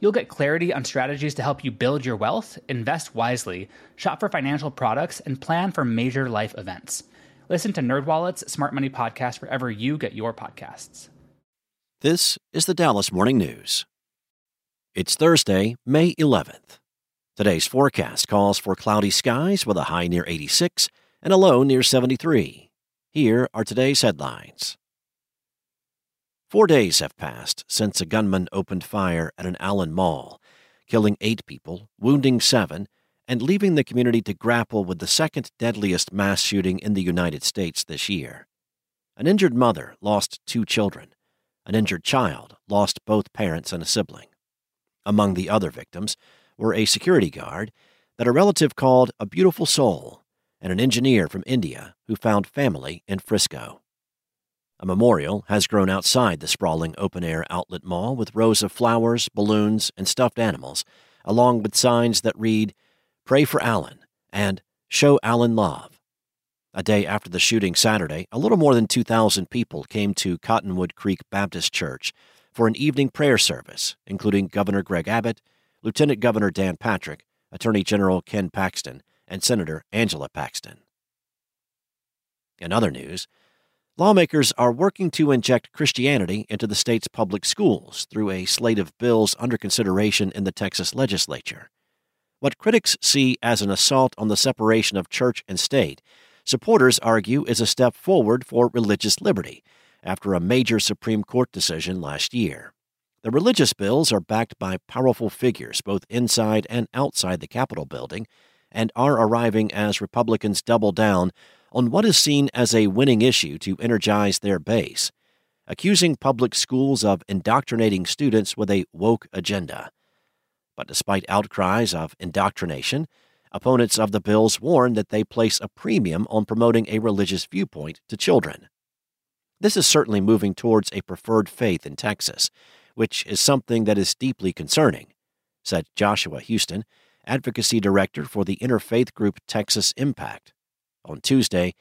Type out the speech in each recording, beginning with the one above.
You'll get clarity on strategies to help you build your wealth, invest wisely, shop for financial products, and plan for major life events. Listen to NerdWallet's Smart Money Podcast wherever you get your podcasts. This is the Dallas Morning News. It's Thursday, May 11th. Today's forecast calls for cloudy skies with a high near 86 and a low near 73. Here are today's headlines. Four days have passed since a gunman opened fire at an Allen mall, killing eight people, wounding seven, and leaving the community to grapple with the second deadliest mass shooting in the United States this year. An injured mother lost two children. An injured child lost both parents and a sibling. Among the other victims were a security guard that a relative called a beautiful soul and an engineer from India who found family in Frisco. A memorial has grown outside the sprawling open air outlet mall with rows of flowers, balloons, and stuffed animals, along with signs that read, Pray for Allen and Show Allen Love. A day after the shooting Saturday, a little more than 2,000 people came to Cottonwood Creek Baptist Church for an evening prayer service, including Governor Greg Abbott, Lieutenant Governor Dan Patrick, Attorney General Ken Paxton, and Senator Angela Paxton. In other news, Lawmakers are working to inject Christianity into the state's public schools through a slate of bills under consideration in the Texas legislature. What critics see as an assault on the separation of church and state, supporters argue is a step forward for religious liberty after a major Supreme Court decision last year. The religious bills are backed by powerful figures both inside and outside the Capitol building and are arriving as Republicans double down on what is seen as a winning issue to energize their base, accusing public schools of indoctrinating students with a woke agenda. But despite outcries of indoctrination, opponents of the bills warn that they place a premium on promoting a religious viewpoint to children. This is certainly moving towards a preferred faith in Texas, which is something that is deeply concerning, said Joshua Houston, advocacy director for the interfaith group Texas Impact. On Tuesday,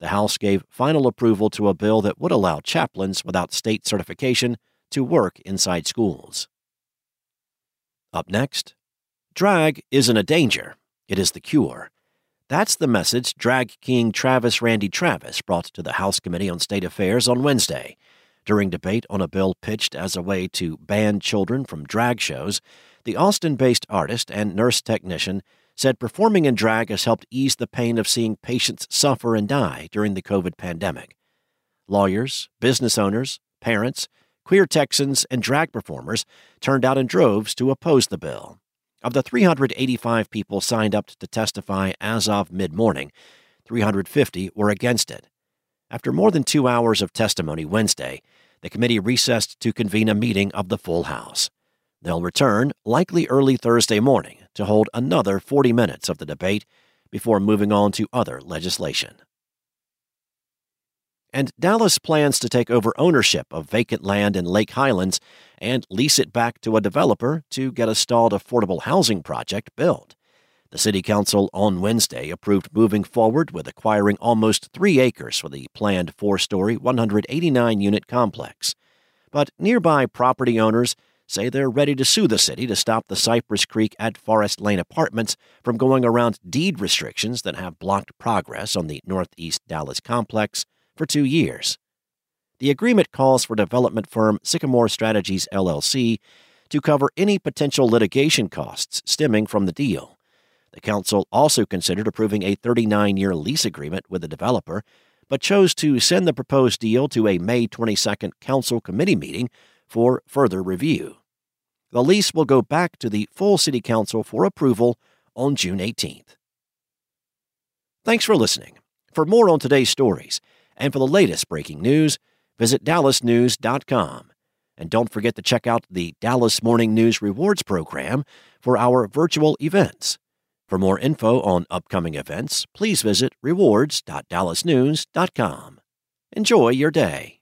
the House gave final approval to a bill that would allow chaplains without state certification to work inside schools. Up next, drag isn't a danger, it is the cure. That's the message drag king Travis Randy Travis brought to the House Committee on State Affairs on Wednesday. During debate on a bill pitched as a way to ban children from drag shows, the Austin based artist and nurse technician said performing in drag has helped ease the pain of seeing patients suffer and die during the COVID pandemic. Lawyers, business owners, parents, queer Texans, and drag performers turned out in droves to oppose the bill. Of the 385 people signed up to testify as of mid morning, 350 were against it. After more than two hours of testimony Wednesday, the committee recessed to convene a meeting of the full House. They'll return, likely early Thursday morning, to hold another 40 minutes of the debate before moving on to other legislation. And Dallas plans to take over ownership of vacant land in Lake Highlands and lease it back to a developer to get a stalled affordable housing project built. The City Council on Wednesday approved moving forward with acquiring almost three acres for the planned four story, 189 unit complex. But nearby property owners say they're ready to sue the city to stop the Cypress Creek at Forest Lane apartments from going around deed restrictions that have blocked progress on the Northeast Dallas complex for two years. The agreement calls for development firm Sycamore Strategies LLC to cover any potential litigation costs stemming from the deal. The council also considered approving a 39 year lease agreement with the developer, but chose to send the proposed deal to a May 22nd council committee meeting for further review. The lease will go back to the full City Council for approval on June 18th. Thanks for listening. For more on today's stories and for the latest breaking news, visit dallasnews.com. And don't forget to check out the Dallas Morning News Rewards Program for our virtual events. For more info on upcoming events, please visit rewards.dallasnews.com. Enjoy your day.